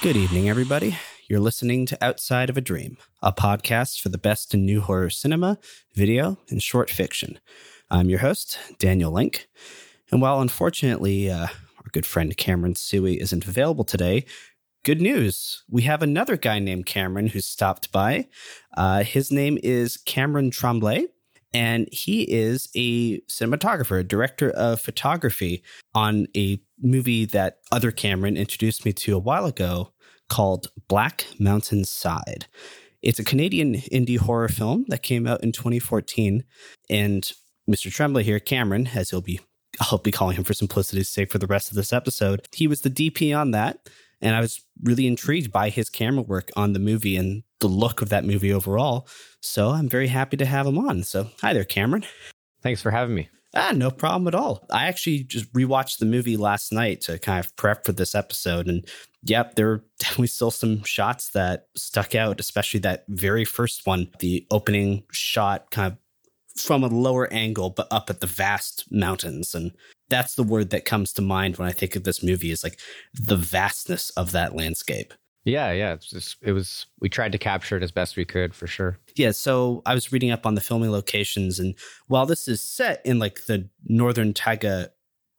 Good evening, everybody. You're listening to Outside of a Dream, a podcast for the best in new horror cinema, video, and short fiction. I'm your host, Daniel Link. And while unfortunately uh, our good friend Cameron Suey isn't available today, good news. We have another guy named Cameron who stopped by. Uh, his name is Cameron Tremblay, and he is a cinematographer, a director of photography on a movie that other Cameron introduced me to a while ago called Black Mountain Side. It's a Canadian indie horror film that came out in 2014. And Mr. Tremblay here, Cameron, as he'll be, I'll be calling him for simplicity's sake for the rest of this episode, he was the DP on that. And I was really intrigued by his camera work on the movie and the look of that movie overall. So I'm very happy to have him on. So, hi there, Cameron. Thanks for having me. Ah, no problem at all. I actually just rewatched the movie last night to kind of prep for this episode. And yep, there were definitely still some shots that stuck out, especially that very first one, the opening shot kind of from a lower angle, but up at the vast mountains. And that's the word that comes to mind when I think of this movie is like the vastness of that landscape. Yeah, yeah. It's just, it was, we tried to capture it as best we could for sure. Yeah. So I was reading up on the filming locations. And while this is set in like the northern Taiga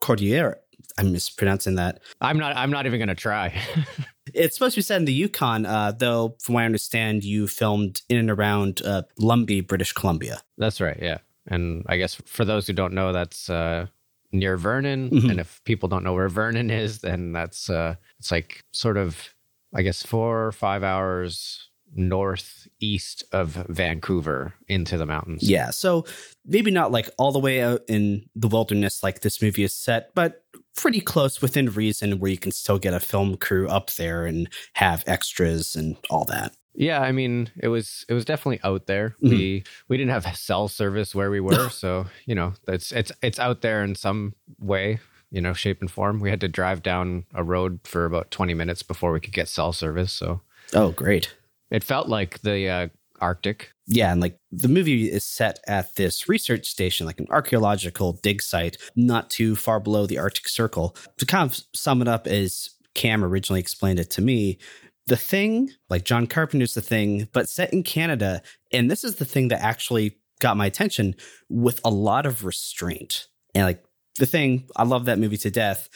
Cordillera, I'm mispronouncing that. I'm not, I'm not even going to try. it's supposed to be set in the Yukon, uh, though, from what I understand, you filmed in and around uh, Lumby, British Columbia. That's right. Yeah. And I guess for those who don't know, that's uh, near Vernon. Mm-hmm. And if people don't know where Vernon is, then that's, uh, it's like sort of I guess, four or five hours northeast of Vancouver into the mountains. Yeah. So maybe not like all the way out in the wilderness like this movie is set, but pretty close within reason where you can still get a film crew up there and have extras and all that. Yeah, I mean, it was it was definitely out there. Mm-hmm. We we didn't have cell service where we were, so you know, it's it's it's out there in some way you know, shape and form. We had to drive down a road for about 20 minutes before we could get cell service. So, oh, great. It felt like the uh, Arctic. Yeah. And like the movie is set at this research station, like an archaeological dig site, not too far below the Arctic Circle. To kind of sum it up, as Cam originally explained it to me, the thing, like John Carpenter's The Thing, but set in Canada. And this is the thing that actually got my attention with a lot of restraint. And like the thing, I love that movie to death.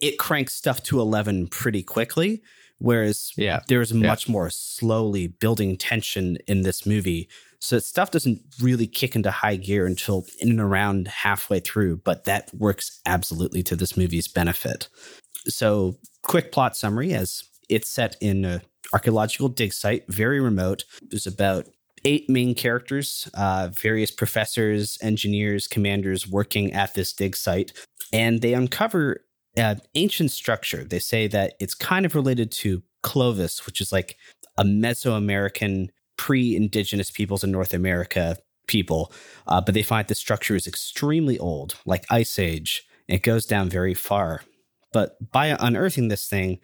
It cranks stuff to 11 pretty quickly. Whereas yeah. there's much yeah. more slowly building tension in this movie. So stuff doesn't really kick into high gear until in and around halfway through, but that works absolutely to this movie's benefit. So, quick plot summary as it's set in a archaeological dig site, very remote. There's about eight main characters, uh, various professors, engineers, commanders working at this dig site, and they uncover an ancient structure. They say that it's kind of related to Clovis, which is like a Mesoamerican pre indigenous peoples in North America people, uh, but they find the structure is extremely old, like Ice Age, it goes down very far. But by unearthing this thing,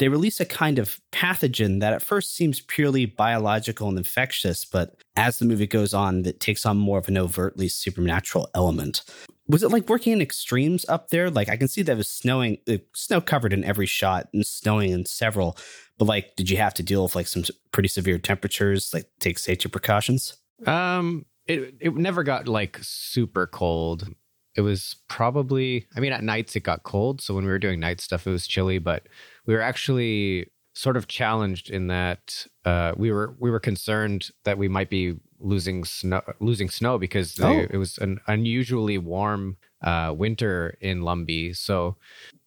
they release a kind of pathogen that at first seems purely biological and infectious, but as the movie goes on, it takes on more of an overtly supernatural element. Was it like working in extremes up there? Like I can see that it was snowing, uh, snow covered in every shot and snowing in several, but like, did you have to deal with like some pretty severe temperatures, like take safety precautions? Um, it it never got like super cold. It was probably, I mean, at nights it got cold. So when we were doing night stuff, it was chilly, but we were actually sort of challenged in that uh, we were we were concerned that we might be losing snow losing snow because they, oh. it was an unusually warm uh, winter in Lumby. So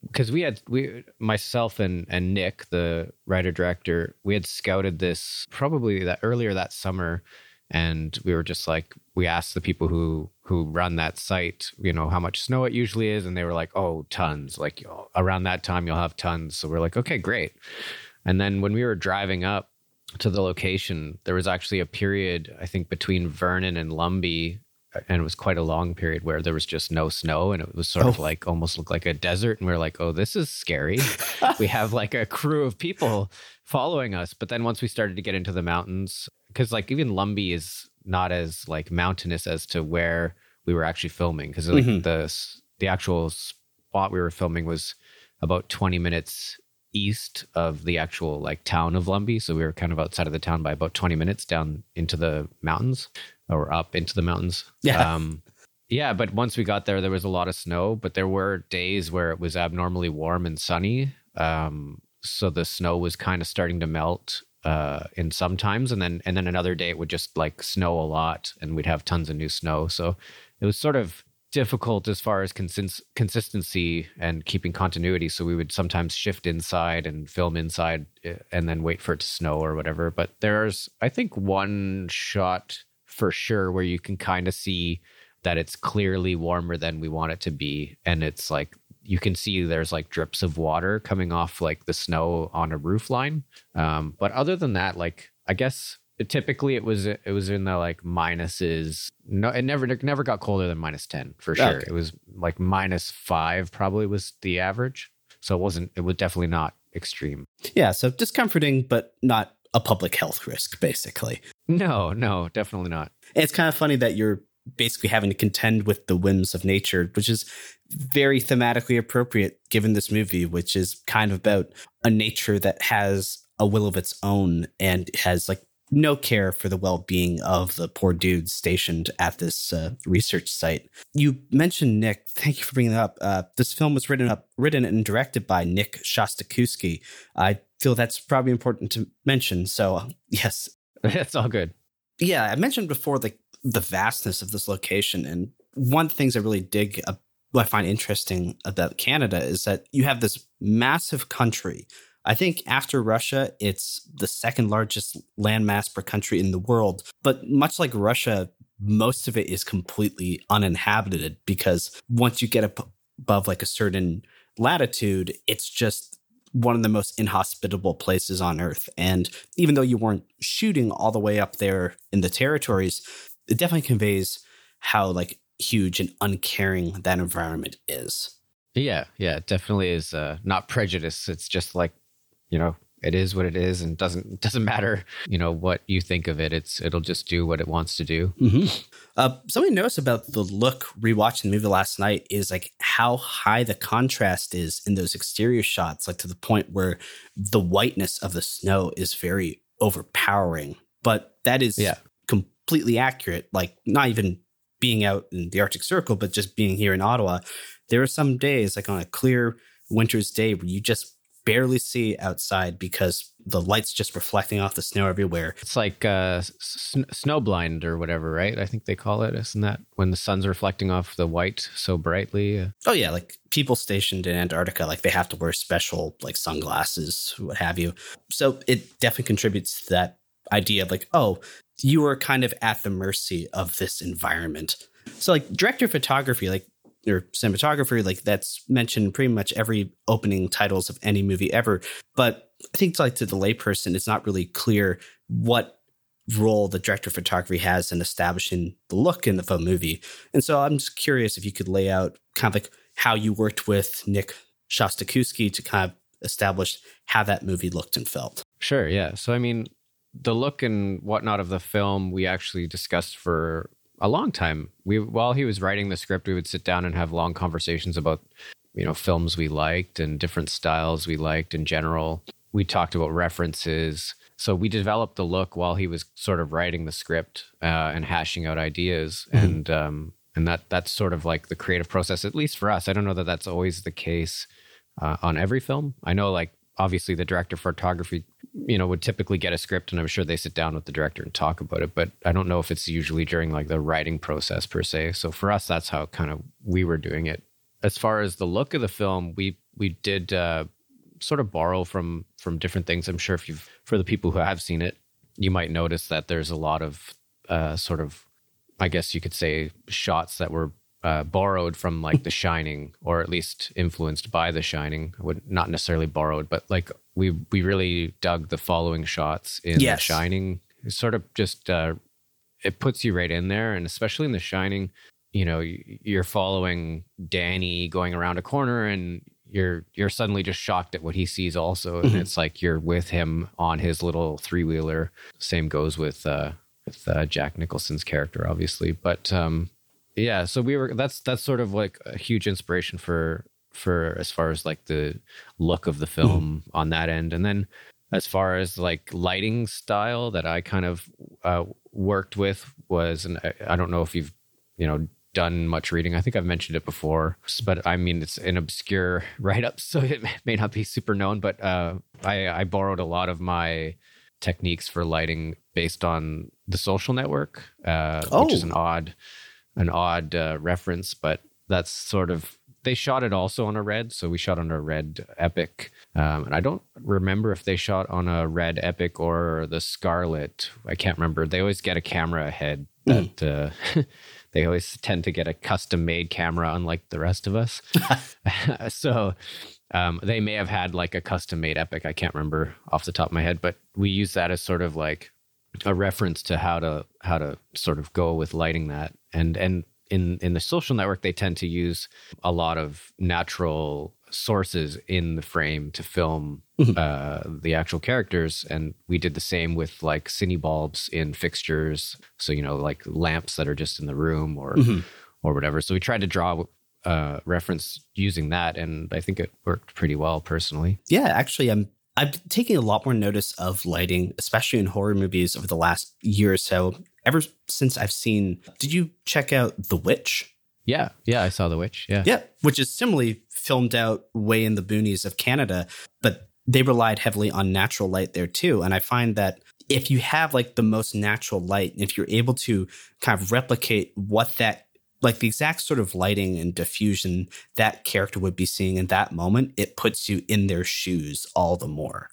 because we had we myself and and Nick the writer director we had scouted this probably that earlier that summer and we were just like we asked the people who who run that site you know how much snow it usually is and they were like oh tons like around that time you'll have tons. So we're like okay great. And then when we were driving up to the location there was actually a period i think between vernon and lumby and it was quite a long period where there was just no snow and it was sort oh. of like almost looked like a desert and we are like oh this is scary. We have like a crew of people following us but then once we started to get into the mountains because like even Lumby is not as like mountainous as to where we were actually filming because like mm-hmm. the the actual spot we were filming was about 20 minutes east of the actual like town of Lumby. So we were kind of outside of the town by about 20 minutes down into the mountains or up into the mountains. Yeah. Um, yeah, but once we got there, there was a lot of snow, but there were days where it was abnormally warm and sunny. Um, so the snow was kind of starting to melt uh, in some times, and then and then another day it would just like snow a lot, and we'd have tons of new snow. So it was sort of difficult as far as consist- consistency and keeping continuity. So we would sometimes shift inside and film inside, eh, and then wait for it to snow or whatever. But there's, I think, one shot for sure where you can kind of see that it's clearly warmer than we want it to be, and it's like you can see there's like drips of water coming off like the snow on a roof line. Um, but other than that, like I guess typically it was it was in the like minuses. No, it never it never got colder than minus ten for sure. Okay. It was like minus five probably was the average. So it wasn't. It was definitely not extreme. Yeah, so discomforting, but not a public health risk, basically. No, no, definitely not. It's kind of funny that you're basically having to contend with the whims of nature, which is very thematically appropriate given this movie, which is kind of about a nature that has a will of its own and has like no care for the well-being of the poor dudes stationed at this uh, research site. You mentioned Nick. Thank you for bringing that up. Uh, this film was written up, written and directed by Nick Szostakiwskyj. I feel that's probably important to mention. So uh, yes, That's all good. yeah, I mentioned before the the vastness of this location, and one of the things I really dig, what I find interesting about Canada is that you have this massive country. I think after Russia, it's the second largest landmass per country in the world. But much like Russia, most of it is completely uninhabited because once you get up above like a certain latitude, it's just one of the most inhospitable places on earth. And even though you weren't shooting all the way up there in the territories, it definitely conveys how like huge and uncaring that environment is. Yeah, yeah, it definitely is uh, not prejudice. It's just like, you know, it is what it is, and doesn't doesn't matter, you know, what you think of it. It's it'll just do what it wants to do. Mm-hmm. Uh, something I noticed about the look rewatching the movie last night is like how high the contrast is in those exterior shots, like to the point where the whiteness of the snow is very overpowering. But that is Yeah. completely accurate. Like not even being out in the Arctic Circle, but just being here in Ottawa. There are some days, like on a clear winter's day, where you just barely see outside because the light's just reflecting off the snow everywhere. It's like uh, s- snowblind or whatever, right? I think they call it. Isn't that when the sun's reflecting off the white so brightly? Uh, Oh yeah, like people stationed in Antarctica, like they have to wear special like sunglasses, what have you. So it definitely contributes to that idea of like, oh, you are kind of at the mercy of this environment. So like director of photography, like or cinematography, like that's mentioned pretty much every opening titles of any movie ever. But I think like to the layperson, it's not really clear what role the director of photography has in establishing the look in the film movie. And so I'm just curious if you could lay out kind of like how you worked with Nick Szostakiwskyj to kind of establish how that movie looked and felt. Sure, yeah. So I mean, the look and whatnot of the film we actually discussed for a long time. We while he was writing the script, we would sit down and have long conversations about you know films we liked and different styles we liked in general. We talked about references. So we developed the look while he was sort of writing the script uh, and hashing out ideas, Mhm. and um, and that that's sort of like the creative process, at least for us. I don't know that that's always the case uh, on every film. I know, like obviously, the director of photography, you know, would typically get a script, and I'm sure they sit down with the director and talk about it. But I don't know if it's usually during like the writing process per se. So for us, that's how kind of we were doing it. As far as the look of the film, we we did uh, sort of borrow from from different things. I'm sure if you've for the people who have seen it, you might notice that there's a lot of uh, sort of, I guess you could say, shots that were uh, borrowed from like The Shining, or at least influenced by The Shining. I would not necessarily borrowed, but like we we really dug the following shots in Yes. The Shining. It's sort of just uh, it puts you right in there, and especially in The Shining, you know, you're following Danny going around a corner, and you're you're suddenly just shocked at what he sees also, and Mhm. it's like you're with him on his little three wheeler. Same goes with uh, with uh, Jack Nicholson's character, obviously, but um, yeah. So we were that's that's sort of like a huge inspiration for for as far as like the look of the film mm-hmm. on that end. And then as far as like lighting style that I kind of uh, worked with was, and I, I don't know if you've, you know, done much reading. I think I've mentioned it before, but I mean, it's an obscure write up, so it may not be super known. But uh, I, I borrowed a lot of my techniques for lighting based on the social network, uh, oh. which is oh. an odd, an odd uh, reference, but that's sort of they shot it also on a red, so we shot on a red Epic, um, and I don't remember if they shot on a red Epic or the Scarlet. I can't remember. They always get a camera ahead that mm. uh, they always tend to get a custom made camera, unlike the rest of us. so um, they may have had like a custom made Epic. I can't remember off the top of my head, but we use that as sort of like a reference to how to how to sort of go with lighting that. And and in in the social network they tend to use a lot of natural sources in the frame to film mm-hmm. uh, the actual characters. And we did the same with like cine bulbs in fixtures. So you know like lamps that are just in the room or mm-hmm. or whatever. So we tried to draw uh, reference using that and i think it worked pretty well personally. Yeah actually i'm I've been taking a lot more notice of lighting, especially in horror movies over the last year or so ever since I've seen, did you check out The Witch? Yeah, yeah, I saw The Witch. Yeah. Yeah, which is similarly filmed out way in the boonies of Canada, but they relied heavily on natural light there too. And I find that if you have like the most natural light, if you're able to kind of replicate what that like the exact sort of lighting and diffusion that character would be seeing in that moment, it puts you in their shoes all the more.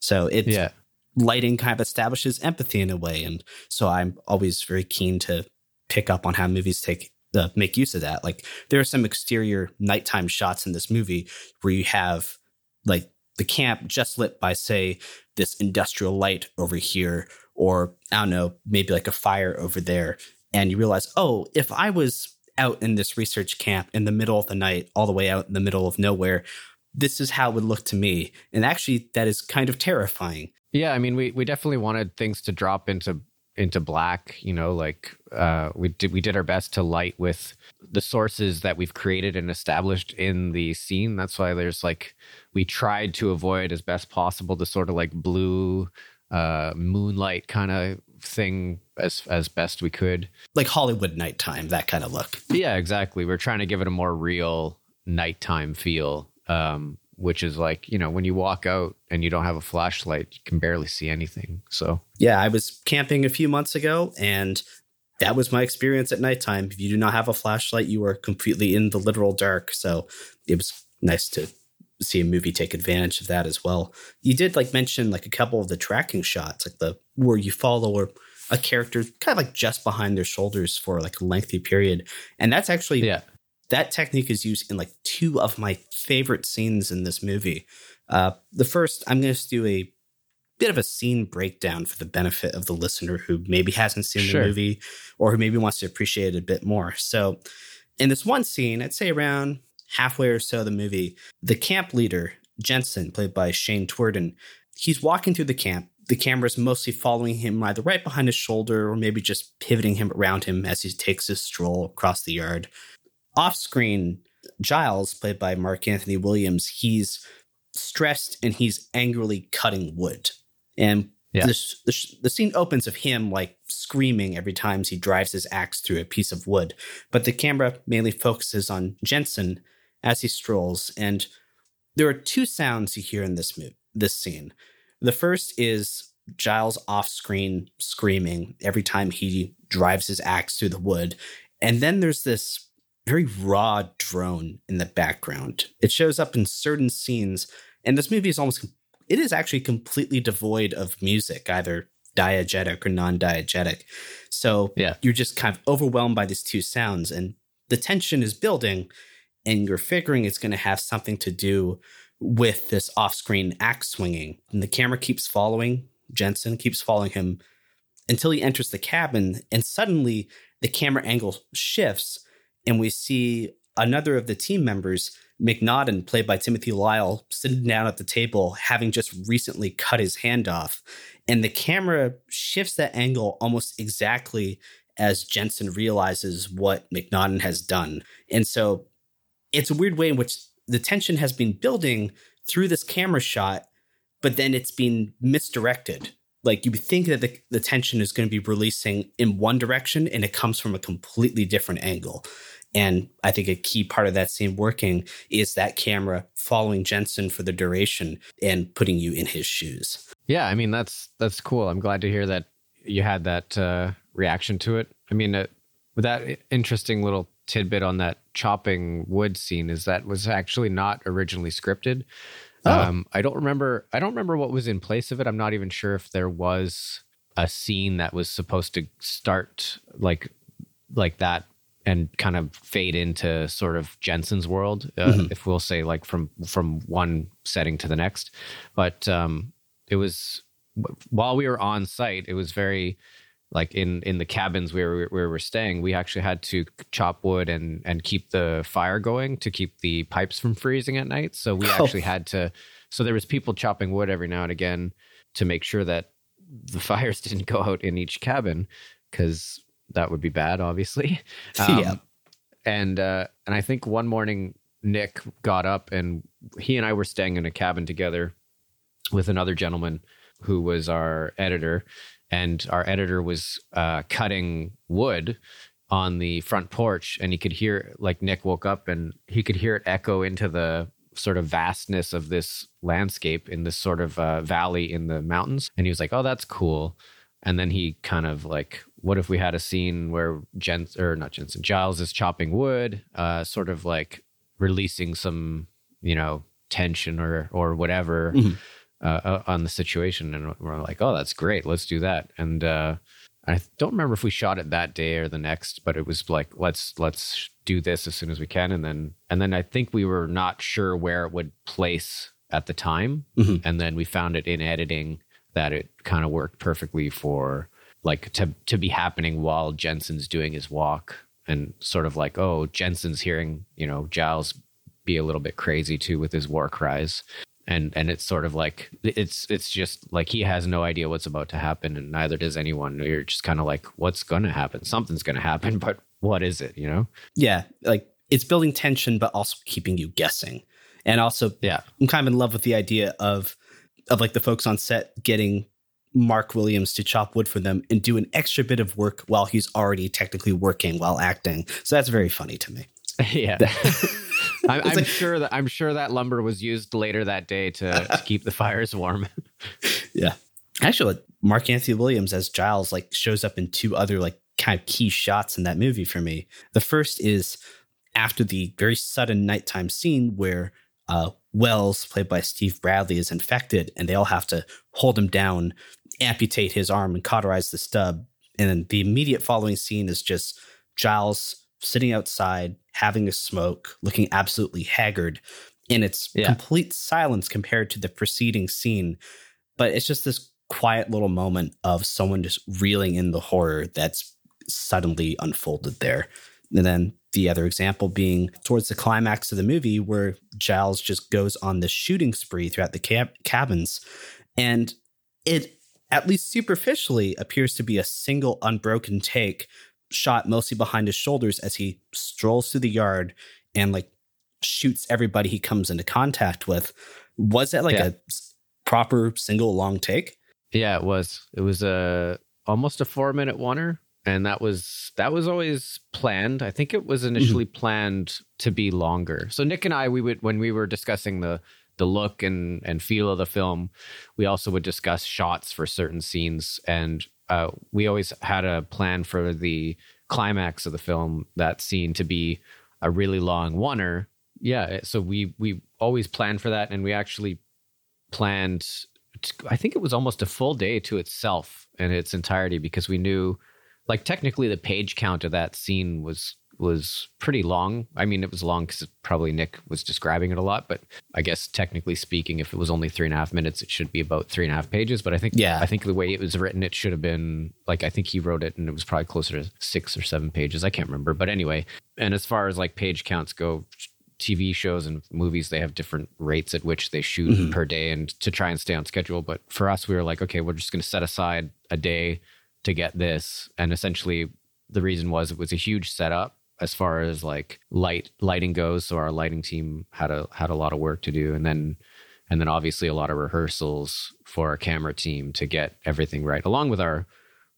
So it's yeah lighting kind of establishes empathy in a way. And so I'm always very keen to pick up on how movies take uh, make use of that. Like there are some exterior nighttime shots in this movie where you have like the camp just lit by say this industrial light over here, or I don't know, maybe like a fire over there, and you realize, oh, if I was out in this research camp in the middle of the night, all the way out in the middle of nowhere, this is how it would look to me. And actually, that is kind of terrifying. Yeah, I mean, we we definitely wanted things to drop into into black. You know, like uh, we did we did our best to light with the sources that we've created and established in the scene. That's why there's like we tried to avoid as best possible the sort of like blue uh, moonlight kind of thing as as best we could, like Hollywood nighttime, that kind of look. Yeah, exactly. We're trying to give it a more real nighttime feel. Um, which is like you know when you walk out and you don't have a flashlight you can barely see anything so yeah i was camping a few months ago and that was my experience at nighttime if you do not have a flashlight you are completely in the literal dark so it was nice to see a movie take advantage of that as well you did like mention like a couple of the tracking shots like the where you follow a character kind of like just behind their shoulders for like a lengthy period and that's actually yeah that technique is used in like two of my favorite scenes in this movie. Uh, the first, I'm going to do a bit of a scene breakdown for the benefit of the listener who maybe hasn't seen sure. the movie or who maybe wants to appreciate it a bit more. So, in this one scene, I'd say around halfway or so of the movie, the camp leader, Jensen, played by Shane Twerdun, he's walking through the camp. The camera's mostly following him either right behind his shoulder or maybe just pivoting him around him as he takes his stroll across the yard off screen, Giles, played by Marc Anthony Williams, he's stressed and he's angrily cutting wood. And yeah. the, the, the scene opens of him like screaming every time he drives his axe through a piece of wood. But the camera mainly focuses on Jensen as he strolls. And there are two sounds you hear in this mo- this scene. The first is Giles off screen screaming every time he drives his axe through the wood. And then there's this very raw drone in the background. It shows up in certain scenes, and this movie is almost it is actually completely devoid of music, either diegetic or non-diegetic. So yeah. you're just kind of overwhelmed by these two sounds, and the tension is building, and you're figuring it's going to have something to do with this off-screen axe swinging. And the camera keeps following Jensen, keeps following him until he enters the cabin, and suddenly the camera angle shifts and we see another of the team members, McNaughton, played by Timothy Lyle, sitting down at the table, having just recently cut his hand off. And the camera shifts that angle almost exactly as Jensen realizes what McNaughton has done. And so it's a weird way in which the tension has been building through this camera shot, but then it's been misdirected. Like you think that the, the tension is going to be releasing in one direction and it comes from a completely different angle. And I think a key part of that scene working is that camera following Jensen for the duration and putting you in his shoes. Yeah, I mean that's that's cool. I'm glad to hear that you had that uh, reaction to it. I mean, uh, with that interesting little tidbit on that chopping wood scene is that was actually not originally scripted. Oh. Um, I don't remember. I don't remember what was in place of it. I'm not even sure if there was a scene that was supposed to start like like that and kind of fade into sort of Jensen's world, uh, mm-hmm. if we'll say like from from one setting to the next. But um, it was while we were on site, it was very like in in the cabins where we were staying, we actually had to chop wood and and keep the fire going to keep the pipes from freezing at night. So we oh. actually had to. So there was people chopping wood every now and again to make sure that the fires didn't go out in each cabin because that would be bad, obviously. Um, yeah. And uh, and I think one morning Nick got up and he and I were staying in a cabin together with another gentleman who was our editor, and our editor was uh, cutting wood on the front porch, and he could hear like Nick woke up and he could hear it echo into the sort of vastness of this landscape in this sort of uh, valley in the mountains, and he was like, "Oh, that's cool." And then he kind of like, what if we had a scene where Jens or not Jensen Giles is chopping wood, uh, sort of like releasing some, you know, tension or or whatever. Mm-hmm uh, on the situation, and we're like, "Oh, that's great, let's do that." And uh, I don't remember if we shot it that day or the next, but it was like, "Let's let's do this as soon as we can." And then and then I think we were not sure where it would place at the time, mm-hmm. and then we found it in editing that it kind of worked perfectly for like to to be happening while Jensen's doing his walk and sort of like, oh, Jensen's hearing, you know, Giles be a little bit crazy too with his war cries and and it's sort of like it's it's just like he has no idea what's about to happen and neither does anyone. You're just kind of like what's going to happen? Something's going to happen but what is it you know? Yeah like it's building tension but also keeping you guessing. And also yeah. I'm kind of in love with the idea of of like the folks on set getting mark williams to chop wood for them and do an extra bit of work while he's already technically working while acting. So that's very funny to me. Yeah I'm, I'm like, sure that I'm sure that lumber was used later that day to, to keep the fires warm. yeah, actually, Marc Anthony Williams as Giles like shows up in two other like kind of key shots in that movie for me. The first is after the very sudden nighttime scene where uh, Wells, played by Steve Bradley, is infected, and they all have to hold him down, amputate his arm, and cauterize the stub. And then the immediate following scene is just Giles sitting outside, having a smoke, looking absolutely haggard. And it's yeah. complete silence compared to the preceding scene. But it's just this quiet little moment of someone just reeling in the horror that's suddenly unfolded there. And then the other example being towards the climax of the movie, where Giles just goes on this shooting spree throughout the cab- cabins. And it, at least superficially, appears to be a single unbroken take shot mostly behind his shoulders as he strolls through the yard and like shoots everybody he comes into contact with. Was that like yeah. a proper single long take? Yeah, it was. It was a almost a four minute oneer, and that was that was always planned. I think it was initially mm-hmm. planned to be longer. So Nick and I, we would when we were discussing the the look and and feel of the film, we also would discuss shots for certain scenes and uh, we always had a plan for the climax of the film, that scene to be a really long oneer. Yeah, so we we always planned for that, and we actually planned. To, I think it was almost a full day to itself in its entirety because we knew, like, technically the page count of that scene was was pretty long. I mean, it was long because probably Nick was describing it a lot, but I guess technically speaking, if it was only three and a half minutes, it should be about three and a half pages. But I think, yeah, I think the way it was written, it should have been like I think he wrote it, and it was probably closer to six or seven pages. I can't remember, but anyway. And as far as like page counts go, TV shows and movies, they have different rates at which they shoot mm-hmm. per day and to try and stay on schedule. But for us, we were like, okay, we're just going to set aside a day to get this. And essentially, the reason was it was a huge setup as far as like light lighting goes. So our lighting team had a had a lot of work to do, and then and then obviously a lot of rehearsals for our camera team to get everything right, along with our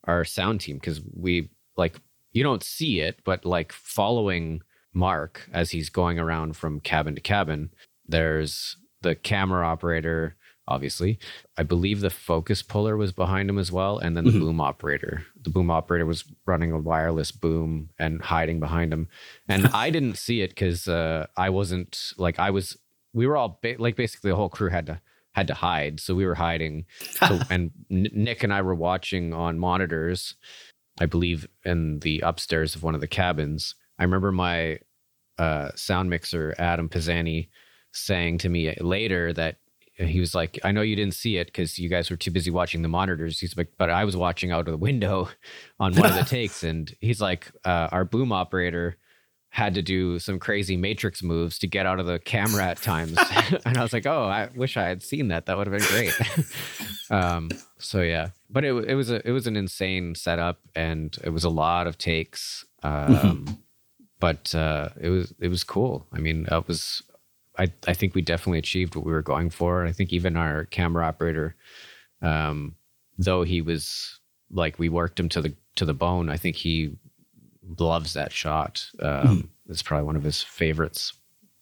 our sound team because we like you don't see it, but like following Marc as he's going around from cabin to cabin, there's the camera operator obviously. I believe the focus puller was behind him as well, and then the mm-hmm. boom operator. The boom operator was running a wireless boom and hiding behind him, and I didn't see it because uh, I wasn't like I was. We were all ba- like basically the whole crew had to had to hide, so we were hiding. So, and Nick and I were watching on monitors. I believe in the upstairs of one of the cabins. I remember my uh, sound mixer Adam Pisani saying to me later that he was like, I know you didn't see it because you guys were too busy watching the monitors. He's like, but I was watching out of the window on one of the takes. And he's like, uh, our boom operator had to do some crazy matrix moves to get out of the camera at times. and I was like, oh, I wish I had seen that. That would have been great. um, so yeah, but it, it was a, it was an insane setup and it was a lot of takes. Um, mm-hmm. but, uh, it was, it was cool. I mean, it was, I, I think we definitely achieved what we were going for. I think even our camera operator, um, though he was like we worked him to the to the bone, I think he loves that shot. Um, mm. It's probably one of his favorites.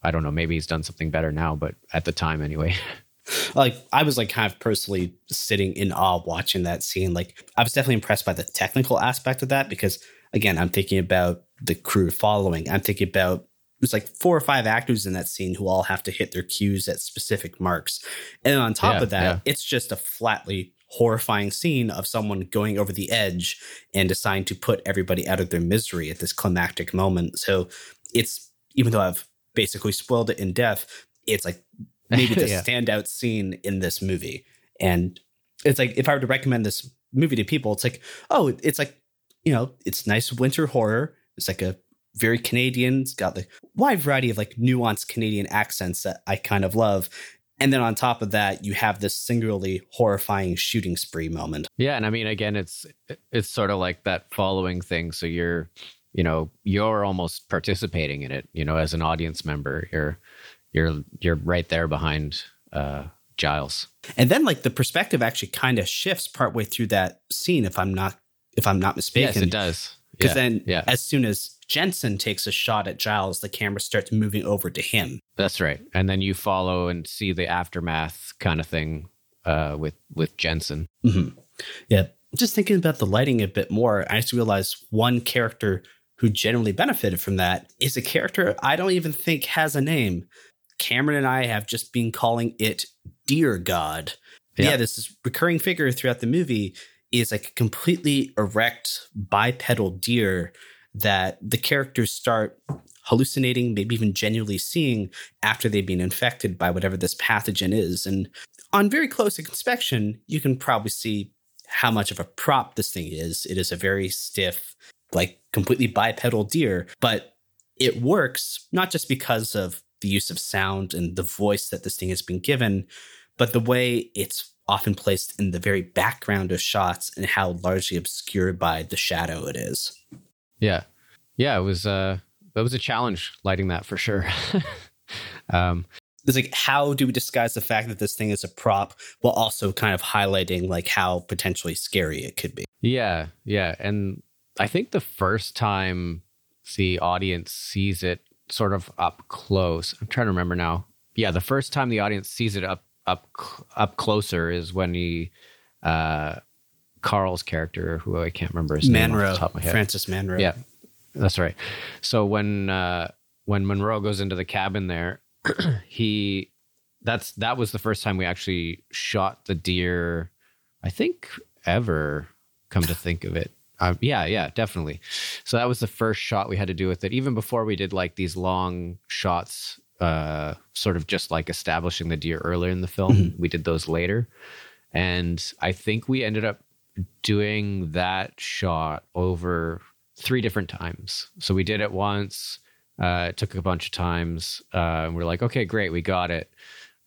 I don't know. Maybe he's done something better now, but at the time, anyway. like I was like kind of personally sitting in awe watching that scene. Like I was definitely impressed by the technical aspect of that because again, I'm thinking about the crew following. I'm thinking about there's like four or five actors in that scene who all have to hit their cues at specific marks. And on top yeah, of that, yeah. it's just a flatly horrifying scene of someone going over the edge and deciding to put everybody out of their misery at this climactic moment. So it's even though I've basically spoiled it in depth, it's like maybe the yeah. standout scene in this movie. And it's like if I were to recommend this movie to people, it's like, oh, it's like, you know, it's nice winter horror. It's like a very Canadian. It's got the wide variety of like nuanced Canadian accents that I kind of love. And then on top of that, you have this singularly horrifying shooting spree moment. Yeah, and I mean, again, it's it's sort of like that following thing. So you're, you know, you're almost participating in it. You know, as an audience member, you're you're you're right there behind uh, Giles. And then like the perspective actually kind of shifts partway through that scene, if I'm not if I'm not mistaken. Yes, it does. Because yeah, then, yeah. as soon as Jensen takes a shot at Giles, the camera starts moving over to him. That's right. And then you follow and see the aftermath kind of thing uh, with with Jensen. Mm-hmm. Yeah. Just thinking about the lighting a bit more, I just realized one character who generally benefited from that is a character I don't even think has a name. Cameron and I have just been calling it Dear God. Yeah, yeah this is recurring figure throughout the movie is like a completely erect bipedal deer that the characters start hallucinating, maybe even genuinely seeing after they've been infected by whatever this pathogen is. And on very close inspection, you can probably see how much of a prop this thing is. It is a very stiff, like completely bipedal deer, but it works not just because of the use of sound and the voice that this thing has been given, but the way it's often placed in the very background of shots and how largely obscured by the shadow it is. Yeah. Yeah, it was uh that was a challenge lighting that for sure. um it's like how do we disguise the fact that this thing is a prop while also kind of highlighting like how potentially scary it could be. Yeah, yeah. And I think the first time the audience sees it sort of up close. I'm trying to remember now. Yeah, the first time the audience sees it up up up closer is when he uh Carl's character, who I can't remember his name off the top of my head. Francis Monroe. Yeah, that's right. So when uh, when Monroe goes into the cabin there, he that's that was the first time we actually shot the deer. I think ever. Come to think of it, uh, yeah, yeah, definitely. So that was the first shot we had to do with it. Even before we did like these long shots, uh, sort of just like establishing the deer earlier in the film, mm-hmm. we did those later. And I think we ended up doing that shot over three different times. So we did it once. Uh, it took a bunch of times. Uh, and we're like, okay, great, we got it.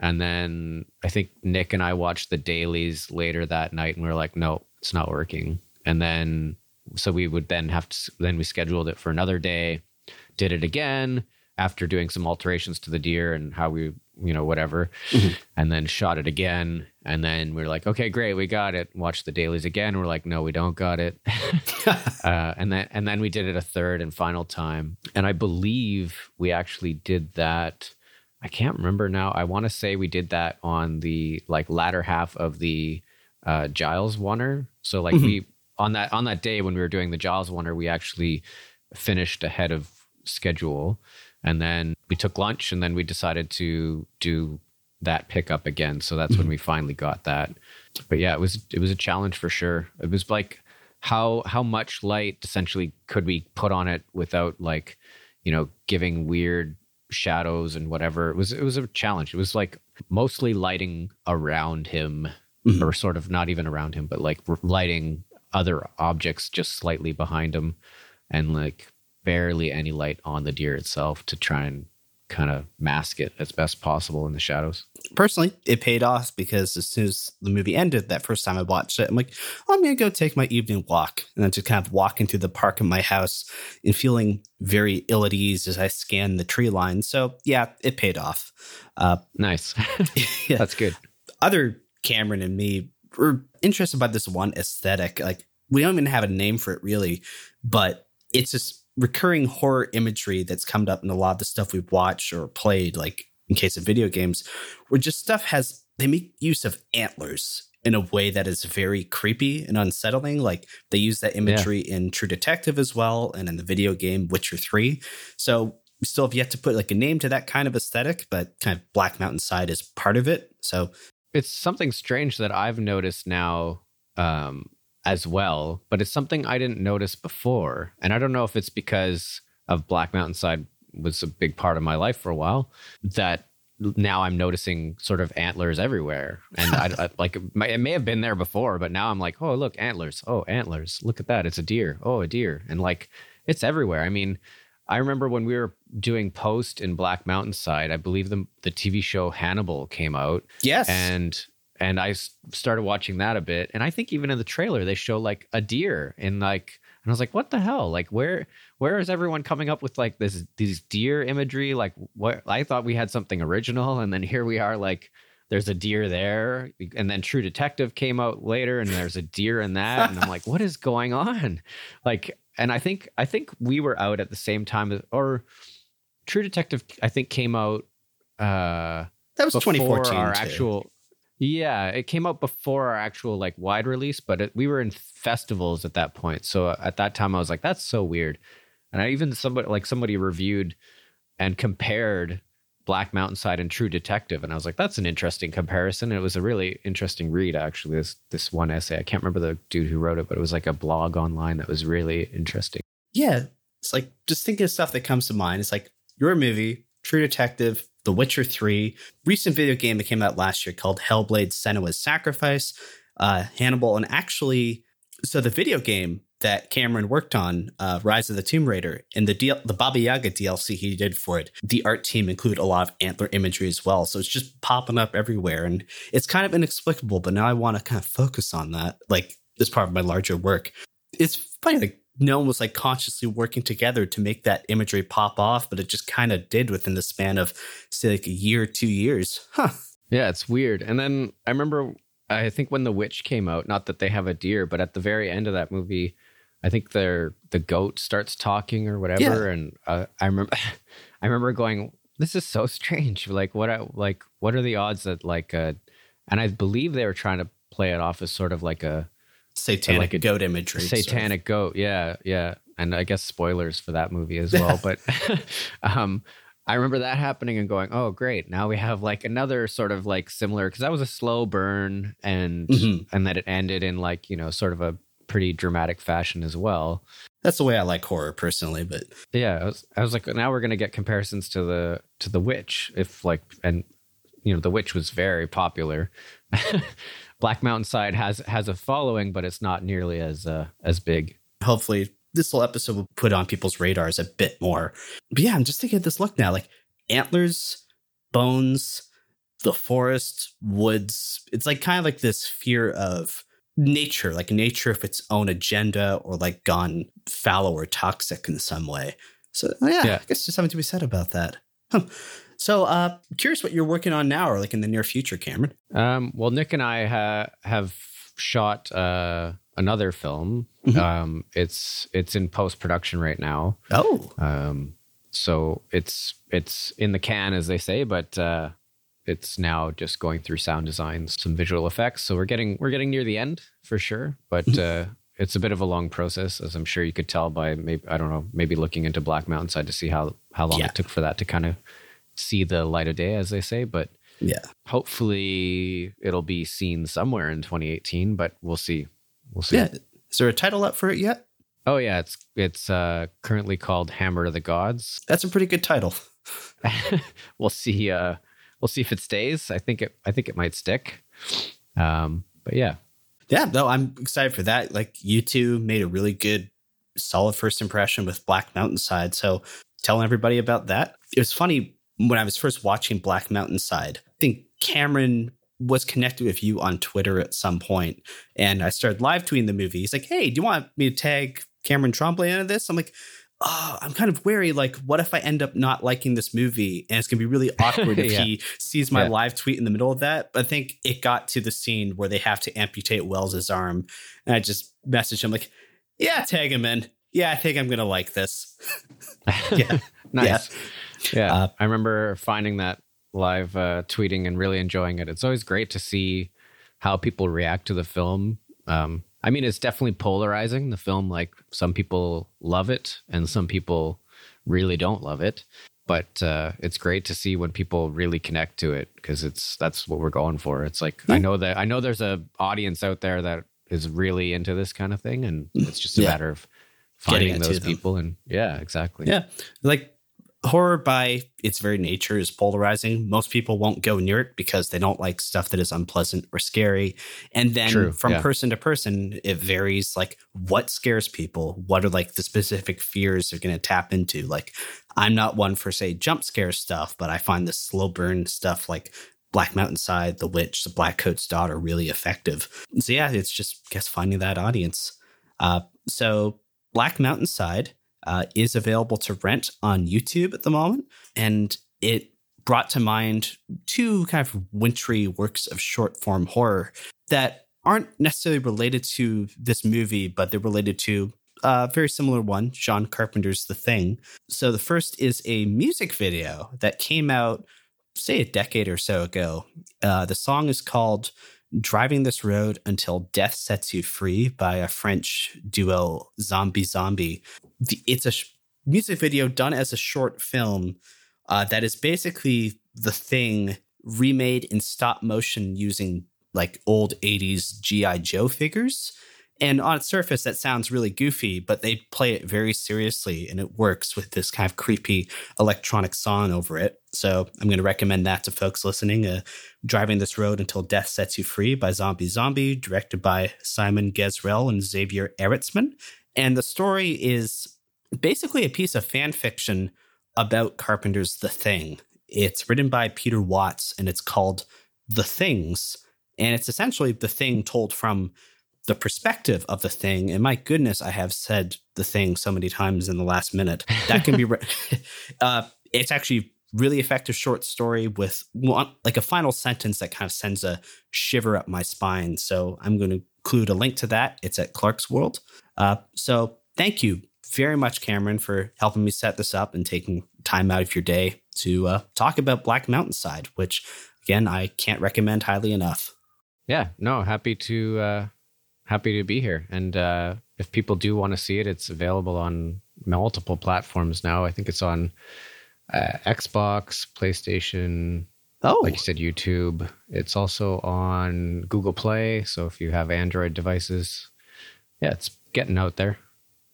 And then I think Nick and I watched the dailies later that night, and we are like, no, it's not working. And then so we would then have to then we scheduled it for another day did it again after doing some alterations to the deer and how we, you know, whatever, mm-hmm. and then shot it again. And then we are like, okay, great, we got it. Watch the dailies again. We're like, no, we don't got it. uh, and then and then we did it a third and final time. And I believe we actually did that. I can't remember now. I want to say we did that on the like latter half of the uh, Giles Oneer. So like mm-hmm. we on that on that day when we were doing the Giles Oneer, we actually finished ahead of schedule and then we took lunch and then we decided to do that pickup again. So that's when mm-hmm. we finally got that. But yeah it was it was a challenge for sure. It was like how how much light essentially could we put on it without like you know giving weird shadows and whatever? It was it was a challenge. It was like mostly lighting around him mm-hmm. or sort of not even around him but like lighting other objects just slightly behind him. And like barely any light on the deer itself to try and kind of mask it as best possible in the shadows. Personally, it paid off because as soon as the movie ended, that first time I watched it, I'm like, oh, I'm going to go take my evening walk. And then just kind of walking through the park in my house and feeling very ill at ease as I scan the tree line. So, yeah, it paid off. Uh, nice. yeah. That's good. Other Cameron and me were interested by this one aesthetic. Like, we don't even have a name for it really, but it's just recurring horror imagery that's come up in a lot of the stuff we've watched or played, like in case of video games, where just stuff has they make use of antlers in a way that is very creepy and unsettling. Like they use that imagery yeah. in True Detective as well, and in the video game Witcher Three. So we still have yet to put like a name to that kind of aesthetic, but kind of Black Mountain Side is part of it. So it's something strange that I've noticed now um, as well, but it's something I didn't notice before. And I don't know if it's because of Black Mountain Side was a big part of my life for a while that now I'm noticing sort of antlers everywhere. And I, I like it may, it may have been there before, but now I'm like, oh, look, antlers. Oh, antlers. Look at that. It's a deer. Oh, a deer. And like it's everywhere. I mean, I remember when we were doing post in Black Mountain Side, I believe the the TV show Hannibal came out. Yes. And and I started watching that a bit. And I think even in the trailer they show like a deer in like, and I was like, what the hell? Like where where is everyone coming up with like this these deer imagery? Like what I thought we had something original, and then here we are like there's a deer there and then true detective came out later and there's a deer in that and i'm like what is going on like and i think i think we were out at the same time or true detective i think came out uh that was 2014 our too. actual yeah, it came out before our actual like wide release, but it, we were in festivals at that point. So uh, at that time, I was like, "That's so weird." And I even somebody like somebody reviewed and compared Black Mountain Side and True Detective, and I was like, "That's an interesting comparison." It was a really interesting read, actually. This this one essay, I can't remember the dude who wrote it, but it was like a blog online that was really interesting. Yeah, it's like just thinking of stuff that comes to mind. It's like your movie, True Detective, the Witcher 3, recent video game that came out last year called Hellblade Senua's Sacrifice, uh, Hannibal, and actually, so the video game that Cameron worked on, uh, Rise of the Tomb Raider, and the the Baba Yaga DLC he did for it, the art team include a lot of antler imagery as well. So it's just popping up everywhere, and it's kind of inexplicable. But now I want to kind of focus on that, like as part of my larger work. It's funny, like no one was like consciously working together to make that imagery pop off, but it just kind of did within the span of say like a year, two years. Huh. Yeah, it's weird. And then I remember I think when The Witch came out, not that they have a deer, but at the very end of that movie, I think their the goat starts talking or whatever, yeah. and uh, I remember I remember going, "This is so strange. Like what? I, like what are the odds that like uh, and I believe they were trying to play it off as sort of like a satanic like a goat imagery. Satanic sort of. goat, yeah, yeah. And I guess spoilers for that movie as well. but um, I remember that happening and going, "Oh, great! Now we have like another sort of like similar because that was a slow burn and mm-hmm. and that it ended in like you know sort of a pretty dramatic fashion as well." That's the way I like horror personally, but yeah, I was, I was like, now we're gonna get comparisons to the to the Witch, if like and you know the Witch was very popular. Black Mountainside has has a following, but it's not nearly as uh, as big. Hopefully, this whole episode will put on people's radars a bit more. But yeah, I'm just thinking of this look now, like antlers, bones, the forest, woods. It's like kind of like this fear of nature, like nature of its own agenda, or like gone fallow or toxic in some way. So yeah, yeah. I guess there's something to be said about that. Huh. So, uh, curious what you're working on now, or like in the near future, Cameron. Um, well, Nick and I ha- have shot uh, another film. Mm-hmm. Um, it's it's in post production right now. Oh, um, so it's it's in the can, as they say, but uh, it's now just going through sound design, some visual effects. So we're getting we're getting near the end for sure, but. Mm-hmm. Uh, it's a bit of a long process, as I'm sure you could tell by maybe I don't know, maybe looking into Black Mountainside to see how how long yeah. it took for that to kind of see the light of day, as they say. But yeah, hopefully it'll be seen somewhere in 2018. But we'll see. We'll see. Yeah. Is there a title up for it yet? Oh yeah, it's it's uh, currently called Hammer of the Gods. That's a pretty good title. we'll see. Uh, we'll see if it stays. I think it. I think it might stick. Um, but yeah, yeah. No, I'm excited for that. Like you two made a really good, solid first impression with Black Mountainside. So telling everybody about that. It was funny when I was first watching Black Mountainside, I think Cameron was connected with you on Twitter at some point, and I started live tweeting the movie. He's like, "Hey, do you want me to tag Cameron Tremblay into this?" I'm like, "Oh, I'm kind of wary. Like, what if I end up not liking this movie, and it's gonna be really awkward if yeah. he sees my yeah. live tweet in the middle of that?" But I think it got to the scene where they have to amputate Wells's arm, and I just messaged him like, "Yeah, tag him in. Yeah, I think I'm gonna like this." yeah, nice. Yeah. Yeah, uh, I remember finding that live uh, tweeting and really enjoying it. It's always great to see how people react to the film. Um, I mean, it's definitely polarizing. The film, like some people love it and some people really don't love it. But uh, it's great to see when people really connect to it because it's that's what we're going for. It's like yeah. I know that I know there's a audience out there that is really into this kind of thing, and it's just a yeah. matter of finding those people. And yeah, exactly. Yeah, like horror by its very nature is polarizing. Most people won't go near it because they don't like stuff that is unpleasant or scary. And then True, from yeah. person to person, it varies like what scares people, what are like the specific fears they're going to tap into. Like, I'm not one for say jump scare stuff, but I find the slow burn stuff like Black Mountainside, The Witch, The Black Coat's Daughter really effective. So yeah, it's just I guess finding that audience. Uh, so Black Mountainside uh, is available to rent on YouTube at the moment. And it brought to mind two kind of wintry works of short form horror that aren't necessarily related to this movie, but they're related to a very similar one, John Carpenter's The Thing. So the first is a music video that came out, say, a decade or so ago. Uh, the song is called Driving This Road Until Death Sets You Free by a French duo, Zombie Zombie. It's a music video done as a short film uh, that is basically the thing remade in stop motion using like old 80s G.I. Joe figures. And on its surface, that sounds really goofy, but they play it very seriously and it works with this kind of creepy electronic song over it. So I'm going to recommend that to folks listening. Uh, Driving This Road Until Death Sets You Free by Zombie Zombie, directed by Simon Gesrel and Xavier Ehretsmann. And the story is basically a piece of fan fiction about Carpenter's The Thing. It's written by Peter Watts and it's called The Things. And it's essentially the thing told from the perspective of the thing. And my goodness, I have said the thing so many times in the last minute. That can be, re- uh, it's actually really effective short story with one, like a final sentence that kind of sends a shiver up my spine. So I'm going to include a link to that. It's at Clarkesworld. Uh, so thank you very much, Cameron, for helping me set this up and taking time out of your day to uh, talk about Black Mountainside, which again I can't recommend highly enough. Yeah, no, happy to uh, happy to be here. And uh, if people do want to see it, it's available on multiple platforms now. I think it's on uh, Xbox, PlayStation. Oh, like you said, YouTube. It's also on Google Play. So if you have Android devices, yeah, it's getting out there.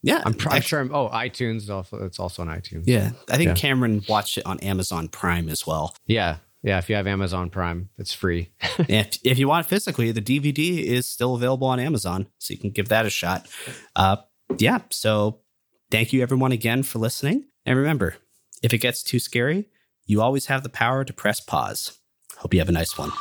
Yeah, I'm, pr- I'm sure. I'm, oh, iTunes. Also, it's also on iTunes. Yeah, I think yeah. Cameron watched it on Amazon Prime as well. Yeah, yeah, if you have Amazon Prime, it's free. if, if you want it physically, the DVD is still available on Amazon, so you can give that a shot. Uh, yeah, so thank you everyone again for listening. And remember, if it gets too scary, you always have the power to press pause. Hope you have a nice one.